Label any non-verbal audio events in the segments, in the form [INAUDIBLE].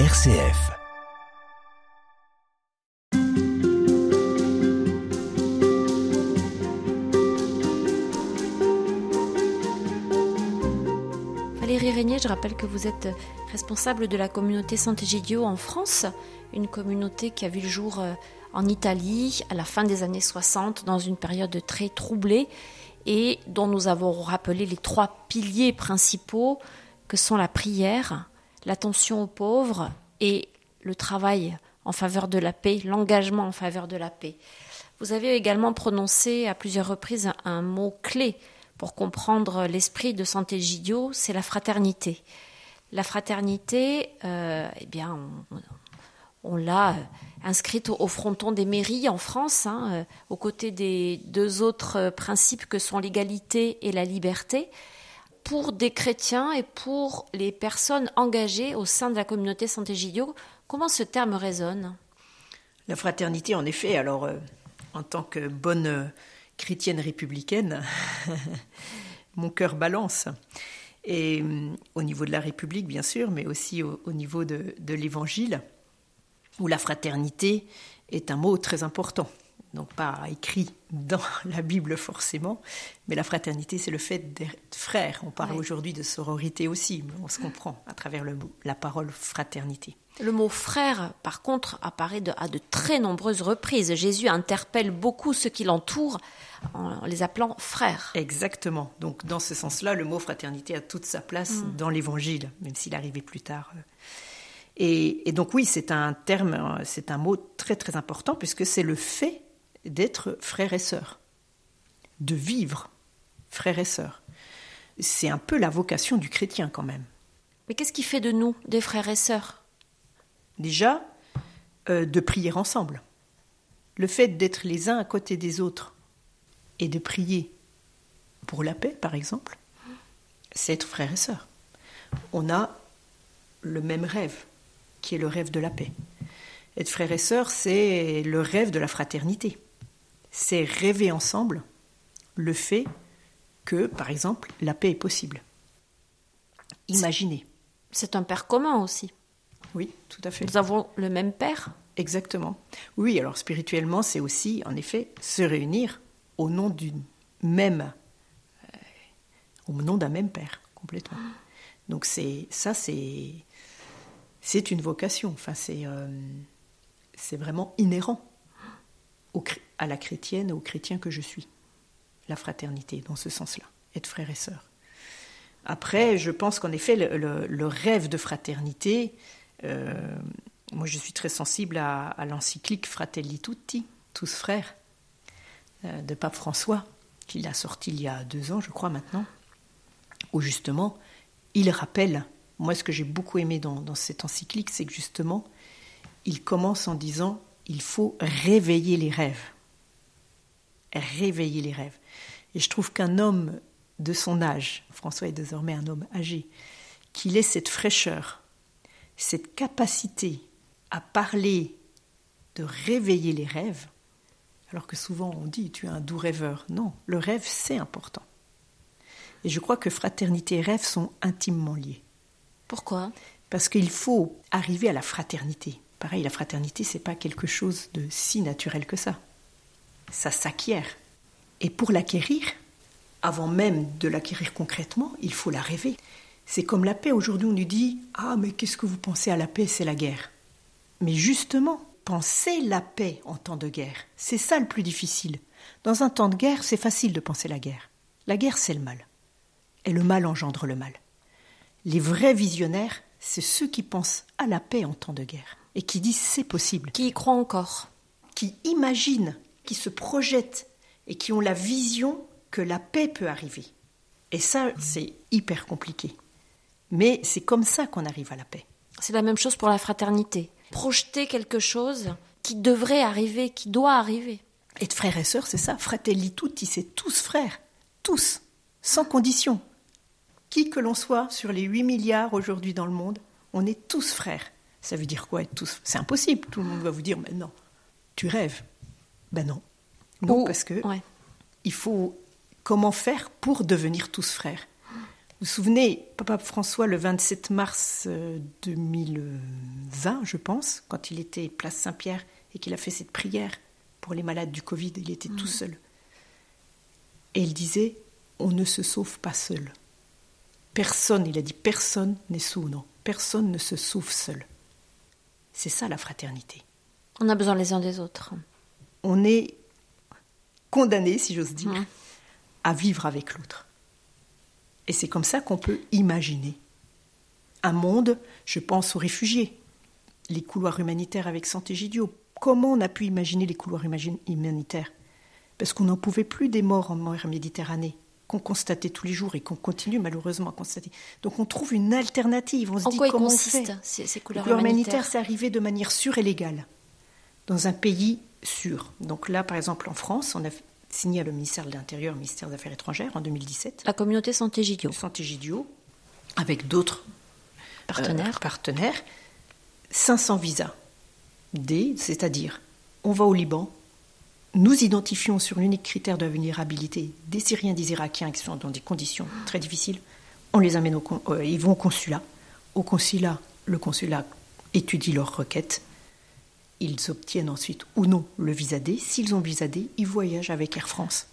RCF. Valérie Régnier, je rappelle que vous êtes responsable de la communauté Sant'Egidio en France, une communauté qui a vu le jour euh, en Italie à la fin des années 60 dans une période très troublée et dont nous avons rappelé les trois piliers principaux que sont la prière, l'attention aux pauvres et le travail en faveur de la paix, l'engagement en faveur de la paix. Vous avez également prononcé à plusieurs reprises un mot clé pour comprendre l'esprit de Santé Gidio, c'est la fraternité. La fraternité, euh, eh bien, on, l'a inscrite au fronton des mairies en France, hein, euh, aux côtés des deux autres principes que sont l'égalité et la liberté, pour des chrétiens et pour les personnes engagées au sein de la communauté Santé Gidio. Comment ce terme résonne? La fraternité, en effet, alors, euh, en tant que bonne euh, chrétienne républicaine, [LAUGHS] mon cœur balance. Et euh, au niveau de la République, bien sûr, mais aussi au, au niveau de l'Évangile, où la fraternité est un mot très important. Donc pas écrit dans [LAUGHS] la Bible forcément, mais la fraternité, c'est le fait d'être frère. On parle Ouais. aujourd'hui de sororité aussi, mais on se comprend à travers le la parole fraternité. Le mot frère, par contre, apparaît de- à de très nombreuses reprises. Jésus interpelle beaucoup ceux qui l'entourent en les appelant frères. Exactement. Donc dans ce sens-là, le mot fraternité a toute sa place dans l'Évangile, même s'il arrivait plus tard. Et, et donc oui, c'est un terme, c'est un mot très très important puisque c'est le fait d'être frère et sœur, de vivre frère et sœur. C'est un peu la vocation du chrétien quand même. Mais qu'est-ce qui fait de nous des frères et sœurs? Déjà, euh, de prier ensemble. Le fait d'être les uns à côté des autres et de prier pour la paix, par exemple, c'est être frère et sœur. On a le même rêve, qui est le rêve de la paix. Être frère et sœur, c'est le rêve de la fraternité. C'est rêver ensemble le fait que, par exemple, la paix est possible. Imaginez. C'est un père commun aussi. Oui, tout à fait. Nous avons le même père. Exactement. Oui, alors spirituellement, c'est aussi, en effet, se réunir au nom d'une même, euh, au nom d'un même père, complètement. Donc c'est ça, c'est c'est une vocation. Enfin, c'est euh, c'est vraiment inhérent au à la chrétienne, au chrétien que je suis. La fraternité, dans ce sens-là, être frère et sœur. Après, je pense qu'en effet, le, rêve de fraternité, euh, moi je suis très sensible à, à l'encyclique Fratelli Tutti, tous frères, euh, de Pape François, qu'il a sorti il y a deux ans, je crois maintenant, où justement, il rappelle, moi ce que j'ai beaucoup aimé dans cette encyclique, c'est que justement, il commence en disant, il faut réveiller les rêves. Réveiller les rêves. Et je trouve qu'un homme de son âge, François est désormais un homme âgé, qu'il ait cette fraîcheur, cette capacité à parler de réveiller les rêves, alors que souvent on dit tu es un doux rêveur. Non, le rêve c'est important. Et je crois que fraternité et rêve sont intimement liés. Pourquoi? Parce qu'il faut arriver à la fraternité. Pareil, la fraternité, c'est pas quelque chose de si naturel que ça. Ça s'acquiert. Et pour l'acquérir, avant même de l'acquérir concrètement, il faut la rêver. C'est comme la paix. Aujourd'hui, on nous dit Ah, mais qu'est-ce que vous pensez à la paix? C'est la guerre. Mais justement, penser la paix en temps de guerre, c'est ça le plus difficile. Dans un temps de guerre, c'est facile de penser la guerre. La guerre, c'est le mal. Et le mal engendre le mal. Les vrais visionnaires, c'est ceux qui pensent à la paix en temps de guerre et qui disent c'est possible, Qui y croit encore qui imaginent, qui se projettent et qui ont la vision que la paix peut arriver. Et ça, c'est hyper compliqué. Mais c'est comme ça qu'on arrive à la paix. C'est la même chose pour la fraternité. Projeter quelque chose qui devrait arriver, qui doit arriver. Être frère et sœur, c'est ça. Fratelli tutti, c'est tous frères. Tous. Sans condition. Qui que l'on soit sur les 8 milliards aujourd'hui dans le monde, on est tous frères. Ça veut dire quoi être tous? C'est impossible. Tout le monde va vous dire, mais non, tu rêves. Ben non. Non, Ou- parce que Ouais. il faut comment faire pour devenir tous frères? Vous souvenez, Papa François, le 27 mars 2020, euh, je pense, quand il était place Saint-Pierre et qu'il a fait cette prière pour les malades du Covid, il était tout seul. Et il disait, on ne se sauve pas seul. Personne, il a dit, personne n'est sous, non, personne ne se sauve seul. C'est ça la fraternité. On a besoin les uns des autres. On est condamné, si j'ose dire, à vivre avec l'autre. Et c'est comme ça qu'on peut imaginer un monde, je pense aux réfugiés, les couloirs humanitaires avec Sant'Egidio. Comment on a pu imaginer les couloirs humanitaires Parce qu'on n'en pouvait plus des morts en mer Méditerranée qu'on constatait tous les jours et qu'on continue malheureusement à constater. Donc on trouve une alternative. On se dit quoi comment on fait? ces, couloirs, humanitaires? C'est arrivé de manière sûre et légale dans un pays sûr. Donc là, par exemple, en France, on a signé à le ministère de l'Intérieur, le ministère des Affaires étrangères en 2017. La communauté Sant'Egidio. Sant'Egidio, avec d'autres partenaires. Euh, partenaires. 500 visas D, c'est-à-dire on va au Liban, nous identifions sur l'unique critère de vulnérabilité des Syriens, des Irakiens qui sont dans des conditions très difficiles, on les amène au, euh, ils vont au consulat. Au consulat, le consulat étudie leurs requêtes ils obtiennent ensuite ou non le visa D. S'ils ont visa D, ils voyagent avec Air France.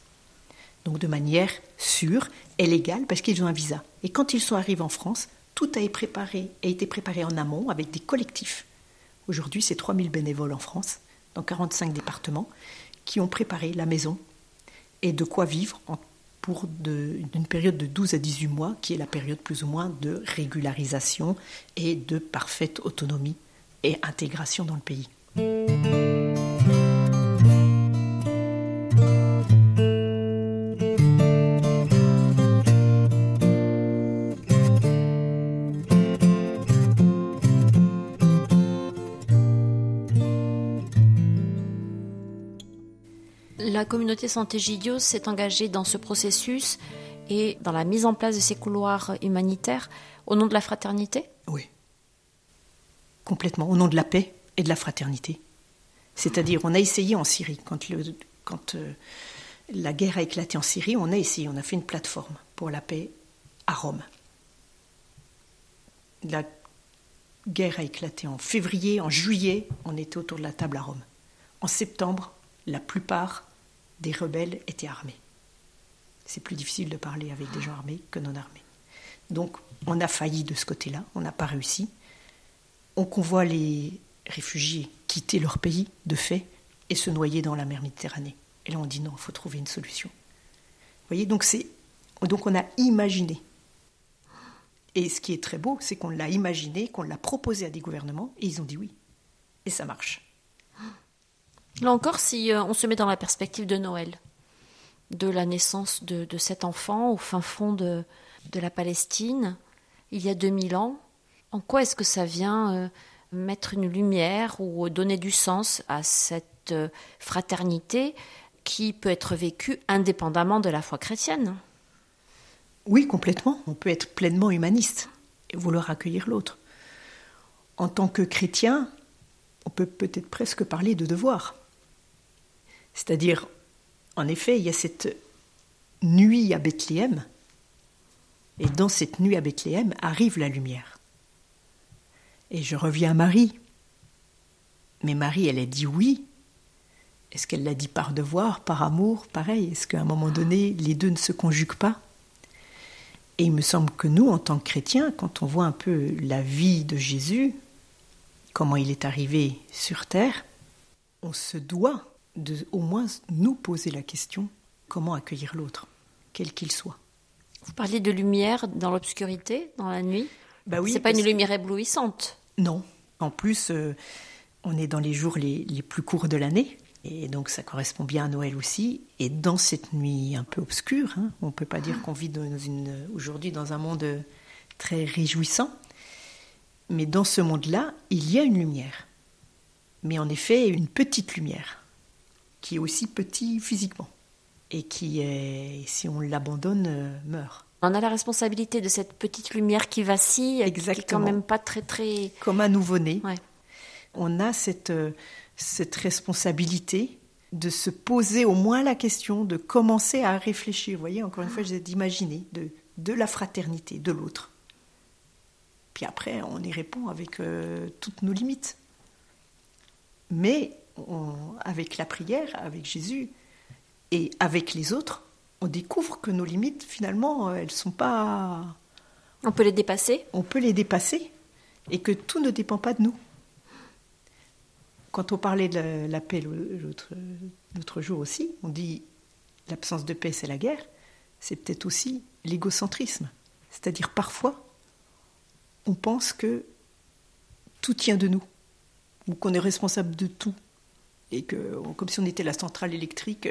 Donc de manière sûre et légale parce qu'ils ont un visa. Et quand ils sont arrivés en France, tout a été préparé, a été préparé en amont avec des collectifs. Aujourd'hui, c'est 3000 bénévoles en France, dans 45 départements, qui ont préparé la maison et de quoi vivre pour une période de 12 à 18 mois, qui est la période plus ou moins de régularisation et de parfaite autonomie et intégration dans le pays. La communauté Santé Gidio s'est engagée dans ce processus et dans la mise en place de ces couloirs humanitaires au nom de la fraternité? Oui, complètement, au nom de la paix de la fraternité. C'est-à-dire, on a essayé en Syrie, quand, euh, la guerre a éclaté en Syrie, on a essayé, on a fait une plateforme pour la paix à Rome. La guerre a éclaté en février, en juillet, on était autour de la table à Rome. En septembre, la plupart des rebelles étaient armés. C'est plus difficile de parler avec des gens armés que non armés. Donc, on a failli de ce côté-là, on n'a pas réussi. On convoit les réfugiés quitter leur pays de fait et se noyer dans la mer Méditerranée. Et là, on dit non, il faut trouver une solution. Vous voyez, donc, donc on a imaginé. Et ce qui est très beau, c'est qu'on l'a imaginé, qu'on l'a proposé à des gouvernements, et ils ont dit oui. Et ça marche. Là encore, si euh, on se met dans la perspective de Noël, de la naissance de, cet enfant au fin fond de, de, la Palestine, il y a 2000 ans, en quoi est-ce que ça vient euh, mettre une lumière ou donner du sens à cette euh, fraternité qui peut être vécue indépendamment de la foi chrétienne. Oui, complètement. On peut être pleinement humaniste et vouloir accueillir l'autre. En tant que chrétien, on peut peut-être presque parler de devoir. C'est-à-dire, en effet, il y a cette nuit à Bethléem, et dans cette nuit à Bethléem arrive la lumière. Et je reviens à Marie. Mais Marie, elle a dit oui. Est-ce qu'elle l'a dit par devoir, par amour Pareil, est-ce qu'à un moment donné, les deux ne se conjuguent pas? Et il me semble que nous, en tant que chrétiens, quand on voit un peu la vie de Jésus, comment il est arrivé sur terre, on se doit de au moins nous poser la question comment accueillir l'autre, quel qu'il soit. Vous parliez de lumière dans l'obscurité, dans la nuit? Bah oui, c'est pas une lumière éblouissante. Non. En plus, euh, on est dans les jours les, plus courts de l'année. Et donc ça correspond bien à Noël aussi. Et dans cette nuit un peu obscure, hein, on ne peut pas dire qu'on vit aujourd'hui dans un monde très réjouissant. Mais dans ce monde-là, il y a une lumière. Mais en effet, une petite lumière, qui est aussi petite physiquement. Et qui, est, si on l'abandonne, euh, meurt. On a la responsabilité de cette petite lumière qui vacille, Exactement. qui est quand même pas très très. Comme un nouveau-né. On a cette, euh, cette responsabilité de se poser au moins la question, de commencer à réfléchir. Vous voyez, encore une fois, j'ai d'imaginer, de, de la fraternité de l'autre. Puis après, on y répond avec euh, toutes nos limites. Mais avec la prière, avec Jésus et avec les autres, on découvre que nos limites, finalement, euh, elles sont pas. On peut les dépasser On peut les dépasser et que tout ne dépend pas de nous. Quand on parlait de la paix l'autre jour aussi, on dit l'absence de paix, c'est la guerre. C'est peut-être aussi l'égocentrisme. C'est-à-dire parfois, on pense que tout tient de nous, ou qu'on est responsable de tout, et que comme si on était la centrale électrique,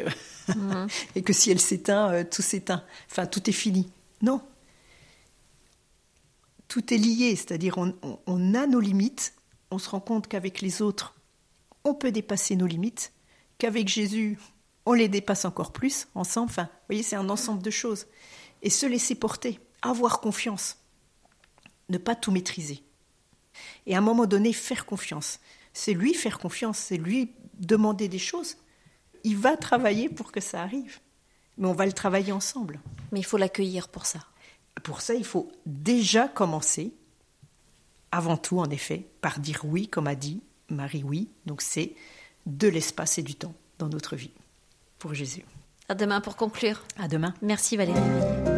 mhm. [LAUGHS] et que si elle s'éteint, euh, tout s'éteint. Enfin, tout est fini. Non. Tout est lié, c'est-à-dire on, on a nos limites, on se rend compte qu'avec les autres, on peut dépasser nos limites, qu'avec Jésus, on les dépasse encore plus ensemble. Enfin, vous voyez, c'est un ensemble de choses. Et se laisser porter, avoir confiance, ne pas tout maîtriser. Et à un moment donné, faire confiance. C'est lui faire confiance, c'est lui demander des choses. Il va travailler pour que ça arrive. Mais on va le travailler ensemble. Mais il faut l'accueillir pour ça. Pour ça, il faut déjà commencer, avant tout en effet, par dire oui, comme a dit Marie oui. Donc c'est de l'espace et du temps dans notre vie pour Jésus. À demain pour conclure. À demain. Merci Valérie.